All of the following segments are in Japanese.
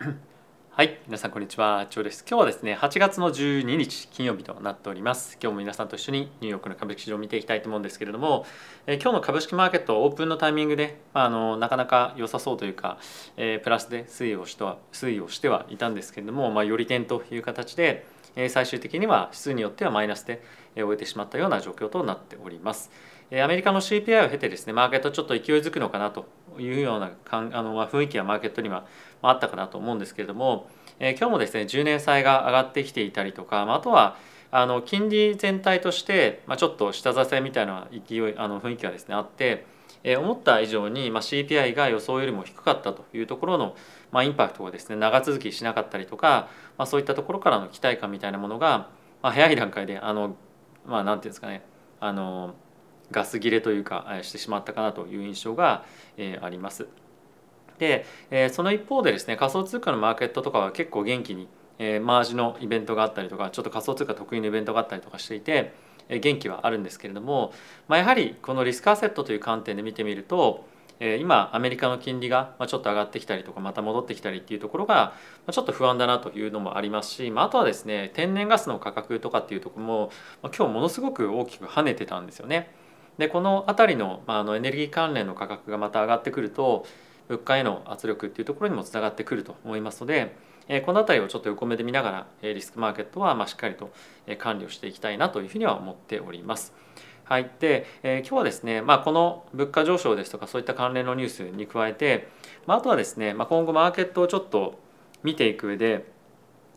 はい、皆さんこんにちは、チョウです。今日はですね、8月の12日金曜日となっております。今日も皆さんと一緒にニューヨークの株式市場を見ていきたいと思うんですけれども、えー、今日の株式マーケットオープンのタイミングで、まあ、あのなかなか良さそうというか、えー、プラスで推移をしては推移をしてはいたんですけれども、まあ、より点という形で、え、最終的には指数によってはマイナスで終えてしまったような状況となっております。アメリカの CPI を経てですねマーケットちょっと勢いづくのかなというようなかんあの、ま、雰囲気はマーケットにはあったかなと思うんですけれども、えー、今日もですね10年債が上がってきていたりとか、まあ、あとはあの金利全体として、まあ、ちょっと下支えみたいな勢いあの雰囲気がですねあって、えー、思った以上に、まあ、CPI が予想よりも低かったというところの、まあ、インパクトがですね長続きしなかったりとか、まあ、そういったところからの期待感みたいなものが、まあ、早い段階であのまあなんていうんですかねあのガス切れというかしてしまったかなという印象があります。でその一方でですね仮想通貨のマーケットとかは結構元気にえマージのイベントがあったりとかちょっと仮想通貨得意のイベントがあったりとかしていてえ元気はあるんですけれども、まあ、やはりこのリスクアセットという観点で見てみると今アメリカの金利がちょっと上がってきたりとかまた戻ってきたりっていうところがちょっと不安だなというのもありますしあとはですね天然ガスの価格とかっていうところも今日ものすごく大きく跳ねてたんですよね。でこの辺りの,、まあ、あのエネルギー関連の価格がまた上がってくると物価への圧力っていうところにもつながってくると思いますので、えこの辺りをちょっと横目で見ながら、えリスクマーケットはましっかりと管理をしていきたいなというふうには思っております。はい、で、えー、今日はですね、まあ、この物価上昇ですとかそういった関連のニュースに加えて、まあ、あとはですね、まあ、今後マーケットをちょっと見ていく上で、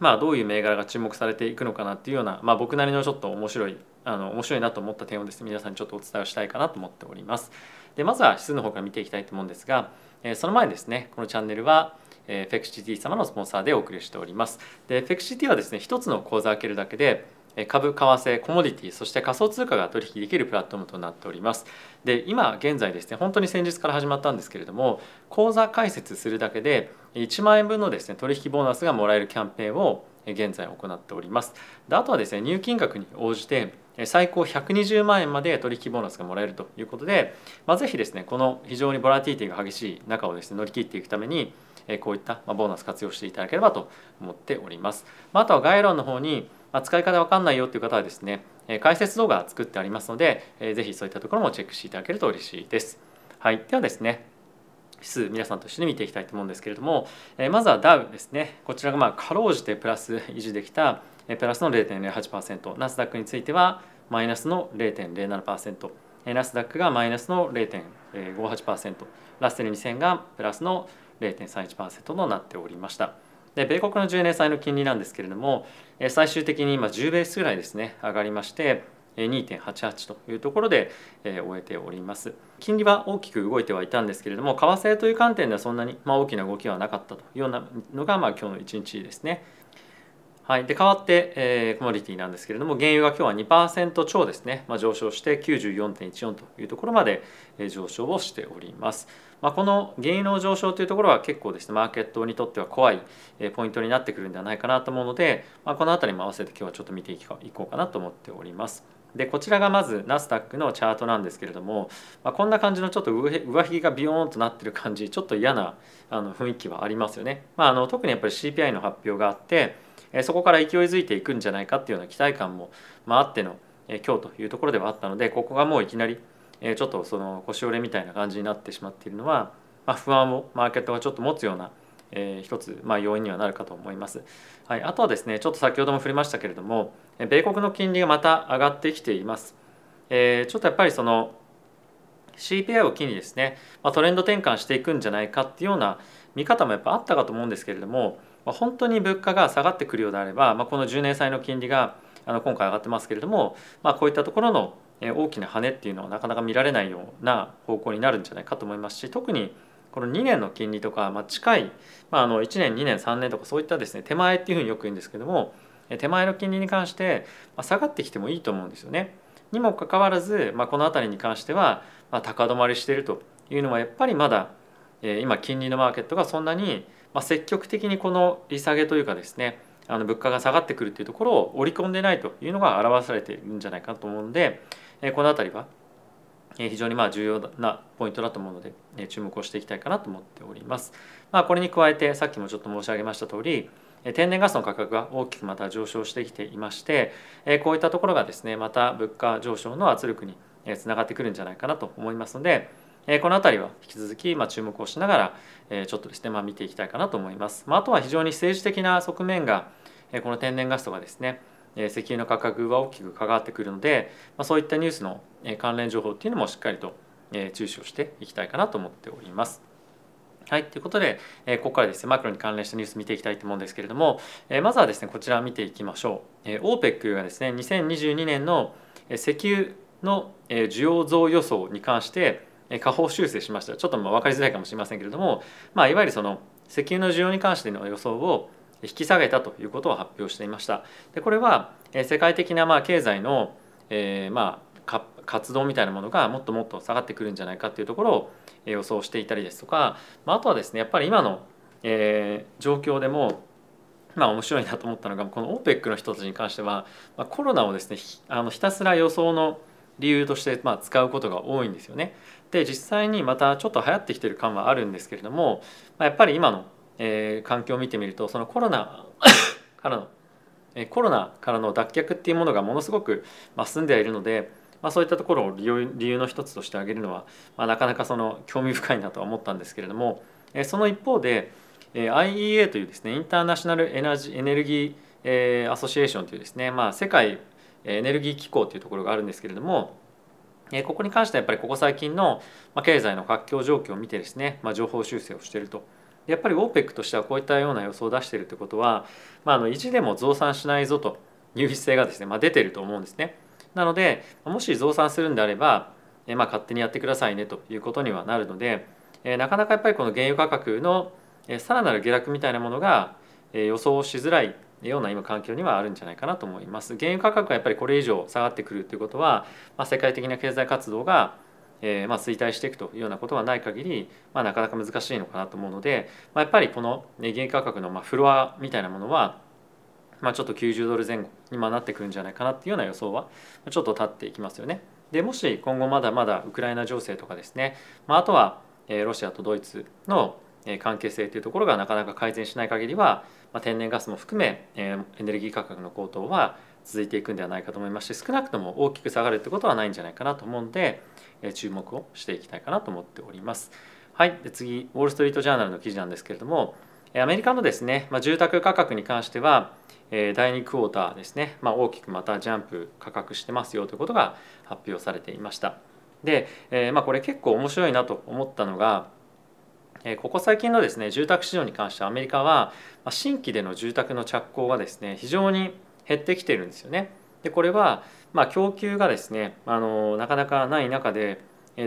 まあ、どういう銘柄が注目されていくのかなっていうような、まあ、僕なりのちょっと面白いあの面白いなと思った点をですね皆さんにちょっとお伝えをしたいかなと思っております。でまずは指数の方から見ていきたいと思うんですが、その前にですねこのチャンネルはえフェクシティ様のスポンサーでお送りしております。でフェクシティはですね一つの口座を開けるだけで株、為替、コモディティ、そして仮想通貨が取引できるプラットフォームとなっております。で、今現在ですね、本当に先日から始まったんですけれども、口座開設するだけで1万円分のですね、取引ボーナスがもらえるキャンペーンを現在行っております。であとはですね、入金額に応じて最高120万円まで取引ボーナスがもらえるということで、まあ、ぜひですねこの非常にボラティティが激しい中をですね乗り切っていくためにこういったボーナス活用していただければと思っております。あとは概要欄の方に使い方わかんないよという方はですね解説動画作ってありますのでぜひそういったところもチェックしていただけると嬉しいです。はい、ではですね指数皆さんと一緒に見ていきたいと思うんですけれどもまずはダウですね。こちらがまあかろうじてプラス維持できたプラスの0.08%ナスダックについてはマイナスの0.07%ナスダックがマイナスの0.58%ラッセル2000がプラスの0.31%となっておりました。で米国の10年債の金利なんですけれども最終的に今10ベースぐらいですね上がりまして2.88というところで終えております金利は大きく動いてはいたんですけれども為替という観点ではそんなに大きな動きはなかったというようなのがまあ今日の一日ですねはい、で代わって、えー、コモディティなんですけれども原油が今日は2%超ですね、まあ、上昇して94.14というところまで上昇をしております。まあ、この原油の上昇というところは結構ですねマーケットにとっては怖いポイントになってくるんではないかなと思うので、まあ、この辺りも合わせて今日はちょっと見ていこうかなと思っております。でこちらがまずナスダックのチャートなんですけれども、まあ、こんな感じのちょっと上上髭がビヨーンとなってる感じちょっと嫌なあの雰囲気はありますよね。まあ、あの特にやっぱり CPI の発表があってそこから勢いづいていくんじゃないかっていうような期待感も、まあ、あっての今日というところではあったのでここがもういきなりちょっとその腰折れみたいな感じになってしまっているのは、まあ、不安をマーケットがちょっと持つようなえー、一つ、まあ、要因にはなるかと思います。はい、あとはですねちょっと先ほども触れましたけれども米国の金利がまた上がってきています。えー、ちょっとやっぱりその CPI を機にですね、まあ、トレンド転換していくんじゃないかっていうような見方もやっぱあったかと思うんですけれどもまあ、本当に物価が下がってくるようであれば、まあ、この10年債の金利があの今回上がってますけれども、まあ、こういったところの大きな跳ねっていうのはなかなか見られないような方向になるんじゃないかと思いますし特にこの2年の金利とか、まあ、近い、まあ、あの1年2年3年とかそういったですね手前っていうふうによく言うんですけども手前の金利に関して下がってきてもいいと思うんですよね。にもかかわらず、まあ、この辺りに関しては、ま、高止まりしているというのはやっぱりまだ今金利のマーケットがそんなにま、積極的にこの利下げというかですねあの物価が下がってくるというところを織り込んでないというのが表されているんじゃないかと思うのでこの辺りは非常にまあ重要なポイントだと思うので注目をしていきたいかなと思っております。まあ、これに加えてさっきもちょっと申し上げました通り天然ガスの価格が大きくまた上昇してきていましてこういったところがですねまた物価上昇の圧力につながってくるんじゃないかなと思いますのでこの辺りは引き続きま注目をしながらちょっとですねまあ見ていきたいかなと思います。まあ、あとは非常に政治的な側面がこの天然ガスとかですね石油の価格は大きく関わってくるので、まあ、そういったニュースの関連情報っていうのもしっかりと注視をしていきたいかなと思っております。はい、ということで、ここからですね、マクロに関連したニュース見ていきたいと思うんですけれども、まずはですね、こちら見ていきましょう。OPEC がですね、2022年の石油の需要増予想に関して下方修正しました。ちょっとま分かりづらいかもしれませんけれども、まあ、いわゆるその石油の需要に関しての予想を引き下げたということを発表していました。でこれは世界的なまあ経済の、えー、まあ活動みたいなものがもっともっと下がってくるんじゃないかっていうところを予想していたりですとか、まあ、あとはですねやっぱり今の、えー、状況でもまあ面白いなと思ったのがこの OPEC の人たちに関しては、まあ、コロナをですねあのひたすら予想の理由としてまあ使うことが多いんですよね。で実際にまたちょっと流行ってきてる感はあるんですけれども、まあ、やっぱり今のえー、環境を見てみるとそのコロナ からの、えー、コロナからの脱却っていうものがものすごく、まあ、進んではいるので、まあ、そういったところを理由理由の一つとして挙げるのは、まあ、なかなかその興味深いなとは思ったんですけれども、えー、その一方で、えー、IEA というですねインターナショナルエナジエネルギー、えー、アソシエーションというですね、まあ、世界エネルギー機構というところがあるんですけれどもここに関してはやっぱりここ最近の経済の活況状況を見てですね、まあ、情報修正をしていると。やっぱり OPEC としてはこういったような予想を出しているということは、まあ、あの意地でも増産しないぞという姿勢がですね、まあ、出ていると思うんですね。なのでもし増産するんであれば、えまあ、勝手にやってくださいねということにはなるので、えなかなかやっぱりこの原油価格の、えさらなる下落みたいなものが、予想しづらいような今環境にはあるんじゃないかなと思います。原油価格がやっぱりこれ以上下がってくるということは、まあ、世界的な経済活動がえー、まあ、衰退していくというようなことがない限り、まあ、なかなか難しいのかなと思うので、まあ、やっぱりこの原油価格のまあフロアみたいなものは、まあ、ちょっと90ドル前後になってくるんじゃないかなっていうような予想はちょっと立っていきますよね。でもし今後まだまだウクライナ情勢とかですね、まあ、あとはロシアとドイツの関係性というところがなかなか改善しない限りは、まあ、天然ガスも含めエネルギー価格の高騰は続いていくんではないかと思いますし少なくとも大きく下がるってことはないんじゃないかなと思うんで注目をしていきたいかなと思っております。はい、で次ウォール・ストリート・ジャーナルの記事なんですけれどもアメリカのですね、まあ、住宅価格に関しては第2クォーターですね、まあ、大きくまたジャンプ価格してますよということが発表されていました。で、えー、まあこれ結構面白いなと思ったのがここ最近のですね住宅市場に関してアメリカは新規での住宅の着工がですね非常に減ってきてるんですよね。でこれはま供給がですねあのなかなかない中で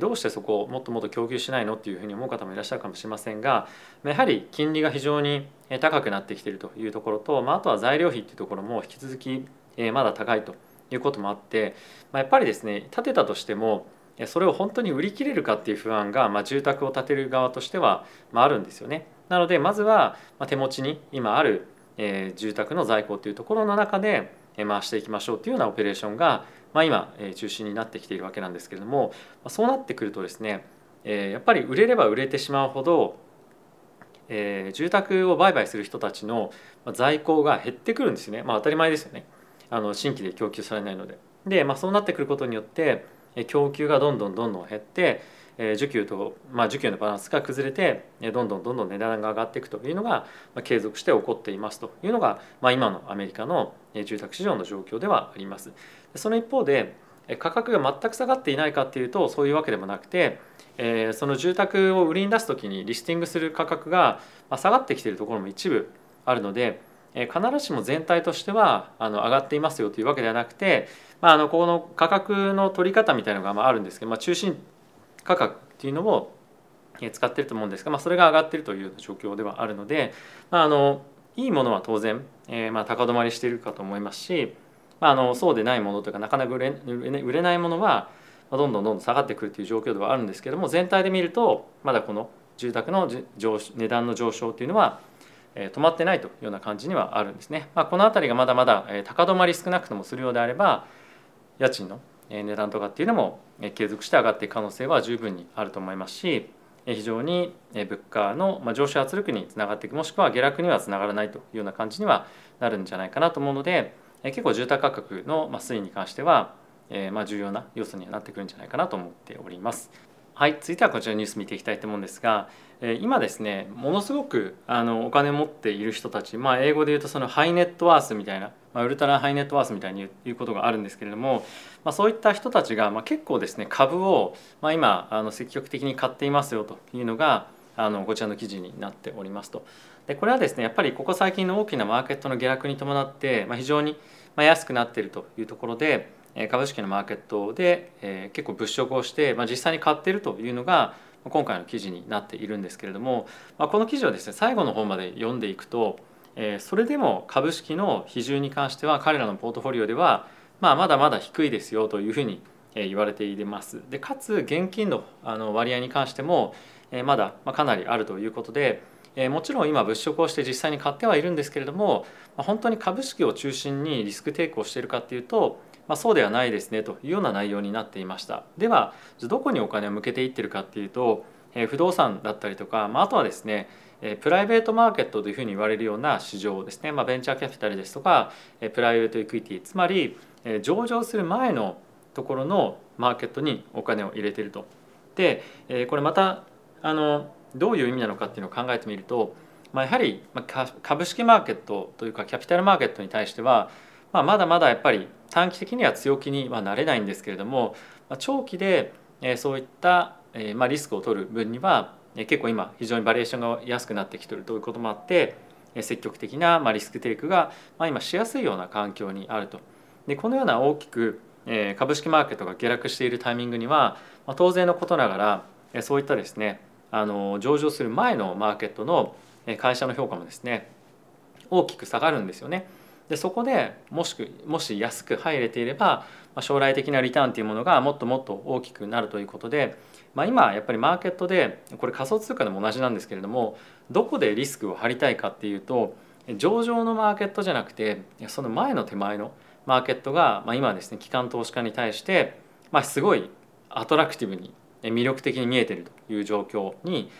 どうしてそこをもっともっと供給しないのっていうふうに思う方もいらっしゃるかもしれませんがやはり金利が非常に高くなってきているというところと、まあ、とは材料費っていうところも引き続きまだ高いということもあって、ま、やっぱりですね建てたとしてもそれを本当に売り切れるかっていう不安が、まあ、住宅を建てる側としては、まあ、あるんですよね。なのでまずは手持ちに今あるえー、住宅の在庫というところの中で回していきましょうというようなオペレーションが、まあ、今中心になってきているわけなんですけれどもまそうなってくるとですねえやっぱり売れれば売れてしまうほどえー、住宅を売買する人たちの在庫が減ってくるんですよね、まあ、当たり前ですよねあの新規で供給されないので。で、まあ、そうなってくることによって供給がどんどんどんどん減って需給と、まあ、需給のバランスが崩れてどんどんどんどん値段が上がっていくというのが継続して起こっていますというのが、まあ、今のアメリカの住宅市場の状況ではあります。その一方で価格が全く下がっていないかっていうとそういうわけでもなくて、え、その住宅を売りに出す時にリスティングする価格が下がってきているところも一部あるので必ずしも全体としてはあの上がっていますよというわけではなくて、まあ、あのこの価格の取り方みたいなのがあるんですけど、まあ、中心価格っていうのを使ってると思うんですが、まあ、それが上がってるという状況ではあるので、まあ、あのいいものは当然、えー、まあ高止まりしているかと思いますし、まあ、あのそうでないものというかなかなか売れ売れないものはどんどんどんどん下がってくるという状況ではあるんですけども全体で見るとまだこの住宅の上値段の上昇というのは止まってないというような感じにはあるんですね。まあ、この辺りがまだまだ高止まり少なくともするようであれば家賃の値段とかっていうのも継続して上がっていく可能性は十分にあると思いますし非常に物価の上昇圧力につながっていくもしくは下落にはつながらないというような感じにはなるんじゃないかなと思うので結構住宅価格の推移に関してはま重要な要素にはなってくるんじゃないかなと思っております。はい、続いてはこちらのニュース見ていきたいと思うんですが今ですねものすごくあのお金持っている人たち、まあ、英語で言うとそのハイネットワースみたいな、まあ、ウルトラハイネットワースみたいに言うことがあるんですけれども、まあ、そういった人たちが、まあ、結構ですね株を、まあ、今あの積極的に買っていますよというのがあのこちらの記事になっておりますと。でこれはですねやっぱりここ最近の大きなマーケットの下落に伴って、まあ、非常に安くなっているというところで株式のマーケットで、え結構物色をして、まあ、実際に買っているというのが今回の記事になっているんですけれども、まあ、この記事をですね最後の方まで読んでいくと、えそれでも株式の比重に関しては彼らのポートフォリオでは、まあ、まだまだ低いですよというふうに言われています。でかつ現金のあの割合に関してもまだかなりあるということでもちろん今物色をして実際に買ってはいるんですけれども本当に株式を中心にリスクテイクをしているかっていうとまあ、そうではないですねというような内容になっていました。ではどこにお金を向けていってるかっていうと不動産だったりとか、まあ、あとはですねプライベートマーケットというふうに言われるような市場ですね、まあ、ベンチャーキャピタルですとかプライベートエクイティつまり上場する前のところのマーケットにお金を入れていると。でこれまたあのどういう意味なのかっていうのを考えてみると、まあ、やはり株式マーケットというかキャピタルマーケットに対しては、まあ、まだまだやっぱり短期的には強気にはなれないんですけれども長期でそういったリスクを取る分には結構今非常にバリエーションが安くなってきているということもあって積極的なリスクテイクが今しやすいような環境にあると。でこのような大きく株式マーケットが下落しているタイミングには当然のことながらそういったですねあの上場する前のマーケットの会社の評価もですね大きく下がるんですよね。でそこでもしくもし安く入れていればまあ将来的なリターンというものがもっともっと大きくなるということで、まあ、今やっぱりマーケットでこれ仮想通貨でも同じなんですけれどもどこでリスクを張りたいかっていうと上場のマーケットじゃなくてその前の手前のマーケットが、まあ、今ですね機関投資家に対して、まあ、すごいアトラクティブに魅力的に見えているという状況に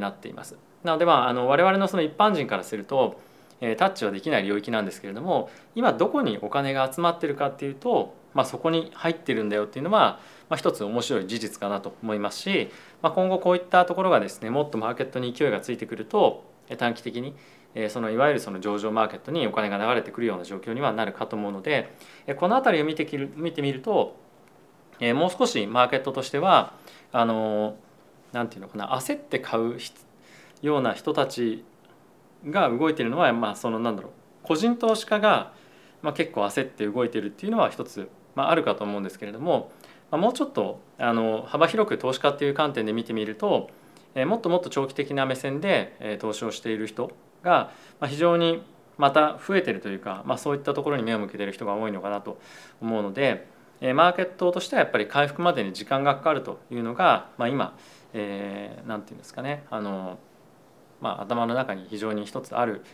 なっています。なのでまああの我々のその一般人からするとタッチはできない領域なんですけれども今どこにお金が集まってるかっていうと、まあ、そこに入ってるんだよっていうのは、まあ、一つ面白い事実かなと思いますし、まあ、今後こういったところがですねもっとマーケットに勢いがついてくると短期的にそのいわゆるその上場マーケットにお金が流れてくるような状況にはなるかと思うのでこの辺りを見てきる見てみるともう少しマーケットとしてはあのなんていうのかな焦って買うような人たちが動いてるのはまあそのなんだろう個人投資家がまあ結構焦って動いてるっていうのは一つまああるかと思うんですけれども、まあ、もうちょっとあの幅広く投資家っていう観点で見てみると、え、もっともっと長期的な目線で、え、投資をしている人が、まあ、非常にまた増えてるというか、まあ、そういったところに目を向けてる人が多いのかなと思うので、え、マーケットとしてはやっぱり回復までに時間がかかるというのが、まあ、今、えー、なんていうんですかねあのまあ、頭の中に非常に一つある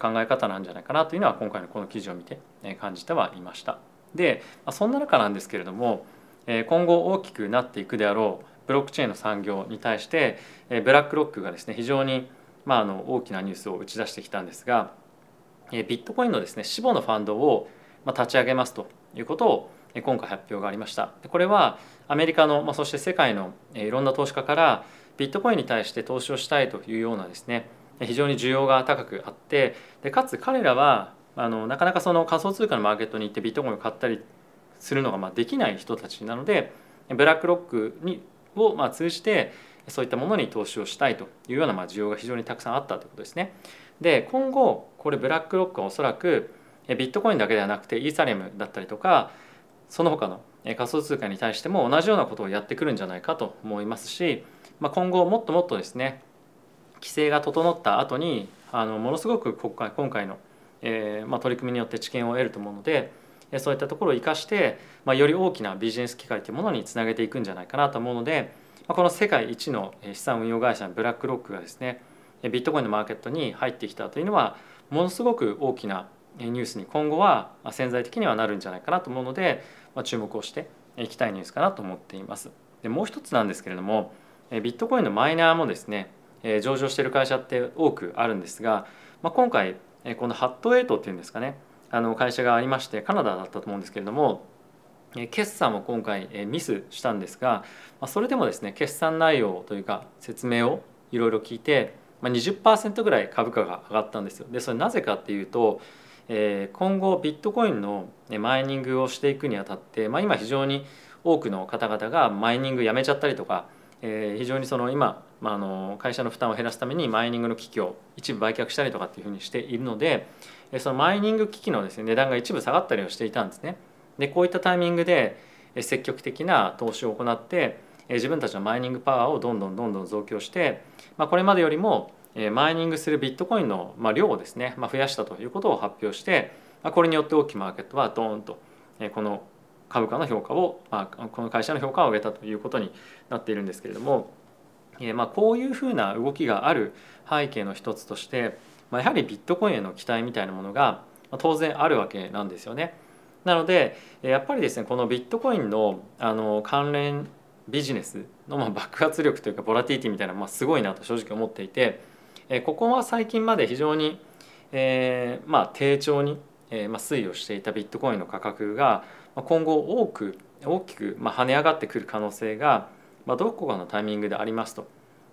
考え方なんじゃないかなというのは今回のこの記事を見て感じてはいました。でそんな中なんですけれども今後大きくなっていくであろうブロックチェーンの産業に対してブラックロックがですね非常にまああの大きなニュースを打ち出してきたんですがビットコインのですね死母のファンドを立ち上げますということを今回発表がありました。これはアメリカのそして世界のいろんな投資家からビットコインに対して投資をしたいというようなですね非常に需要が高くあってでかつ彼らはあのなかなかその仮想通貨のマーケットに行ってビットコインを買ったりするのがまあできない人たちなのでブラックロックにをまあ通じてそういったものに投資をしたいというようなまあ需要が非常にたくさんあったということですね。で今後これブラックロックはおそらくビットコインだけではなくてイーサリアムだったりとかその他の仮想通貨に対しても同じようなことをやってくるんじゃないかと思いますしまあ、今後もっともっとですね規制が整った後にあのものすごく今回今回の、えーまあ、取り組みによって知見を得ると思うのでそういったところを生かして、まあ、より大きなビジネス機会というものにつなげていくんじゃないかなと思うので、まあ、この世界一の資産運用会社ブラックロックがですねビットコインのマーケットに入ってきたというのはものすごく大きなニュースに今後は潜在的にはなるんじゃないかなと思うので、まあ、注目をしていきたいニュースかなと思っています。でもう一つなんですけれどもビットコインのマイナーもですね上場している会社って多くあるんですが、まあ、今回このハットエイトっていうんですかねあの会社がありましてカナダだったと思うんですけれども決算も今回ミスしたんですがそれでもですね決算内容というか説明をいろいろ聞いて20%ぐらい株価が上がったんですよ。でそれなぜかっていうと今後ビットコインのマイニングをしていくにあたって、まあ、今非常に多くの方々がマイニングやめちゃったりとかえ非常にその今、まあ、の会社の負担を減らすためにマイニングの機器を一部売却したりとかっていうふうにしているのでそのマイニング機器のですね値段が一部下がったりをしていたんですね。でこういったタイミングで積極的な投資を行って自分たちのマイニングパワーをどんどんどんどん増強して、まあ、これまでよりもマイニングするビットコインの量をですね、まあ、増やしたということを発表してまこれによって大きいマーケットはドーンとこの株価の評価を、まあ、この会社の評価を上げたということになっているんですけれども、まあ、こういうふうな動きがある背景の一つとして、まあ、やはりビットコインへの期待みたいなものが当然あるわけなんですよね。なのでやっぱりですねこのビットコインのあの関連ビジネスのま爆発力というかボラティティみたいなまあすごいなと正直思っていてここは最近まで非常に、えー、まあ低調に、えー、まあ推移をしていたビットコインの価格が今後多く大きく跳ね上がってくる可能性がどこかのタイミングでありますと。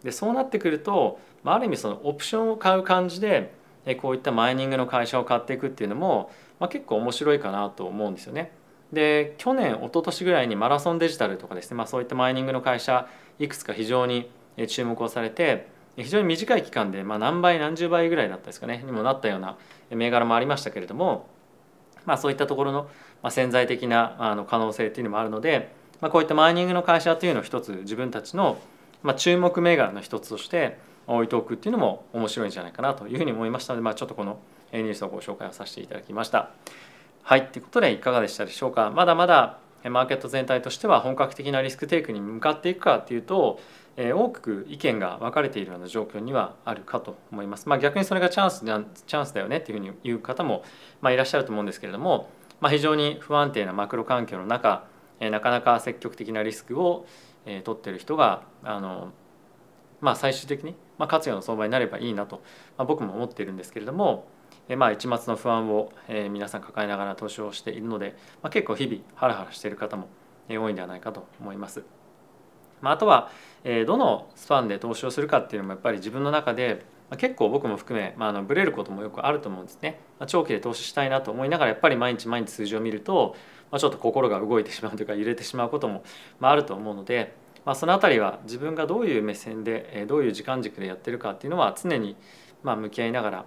でそうなってくると、あ、る意味そのオプションを買う感じでこういったマイニングの会社を買っていくっていうのもま、結構面白いかなと思うんですよね。で去年一昨年ぐらいにマラソンデジタルとかですね、まあ、そういったマイニングの会社いくつか非常に注目をされて非常に短い期間で、まあ、何倍何十倍ぐらいだったですかねにもなったような銘柄もありましたけれども、まあ、そういったところの潜在的なあの可能性っていうのもあるので、まあ、こういったマイニングの会社というのを一つ自分たちの、ま、注目銘柄の一つとして置いておくっていうのも面白いんじゃないかなというふうに思いましたので、まあ、ちょっとこのニュースをご紹介をさせていただきました。はいということでいかがでしたでしょうか？まだまだマーケット全体としては本格的なリスクテイクに向かっていくかっていうと、え、大きく意見が分かれているような状況にはあるかと思います。まあ、逆にそれがチャンスチャンスだよねっていうふうに言う方も、ま、いらっしゃると思うんですけれども、まあ、非常に不安定なマクロ環境の中、なかなか積極的なリスクを、え、取ってる人があの、まあ、最終的に、活用の相場になればいいなと、ま、僕も思っているんですけれども、まあ、一末の不安を皆さん抱えながら投資をしているので、まあ、結構日々ハラハラしている方も多いんではないかと思います。まあ、あとはどのスパンで投資をするかっていうのもやっぱり自分の中で結構僕も含め、まあ、あのブレることもよくあると思うんですね。長期で投資したいなと思いながらやっぱり毎日毎日数字を見ると、まあ、ちょっと心が動いてしまうというか揺れてしまうことも、まあ、あると思うので、まあ、その辺りは自分がどういう目線でどういう時間軸でやってるかっていうのは常にまあ向き合いながら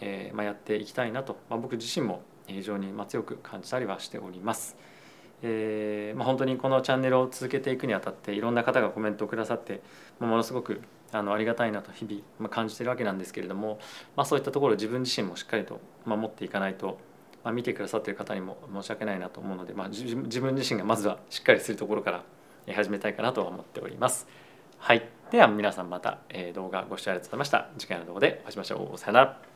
えーまあ、やっていきたいなと、まあ、僕自身も非常に強く感じたりはしております。えーまあ、本当にこのチャンネルを続けていくにあたっていろんな方がコメントをくださって、まあ、ものすごくあのありがたいなと日々、まあ、感じてるわけなんですけれども、まあ、そういったところ自分自身もしっかりと守っていかないと、まあ、見てくださってる方にも申し訳ないなと思うので、まあ、自分自身がまずはしっかりするところから始めたいかなと思っております。はい、では皆さんまた動画ご視聴ありがとうございました。次回の動画でお会いしましょう。さよなら。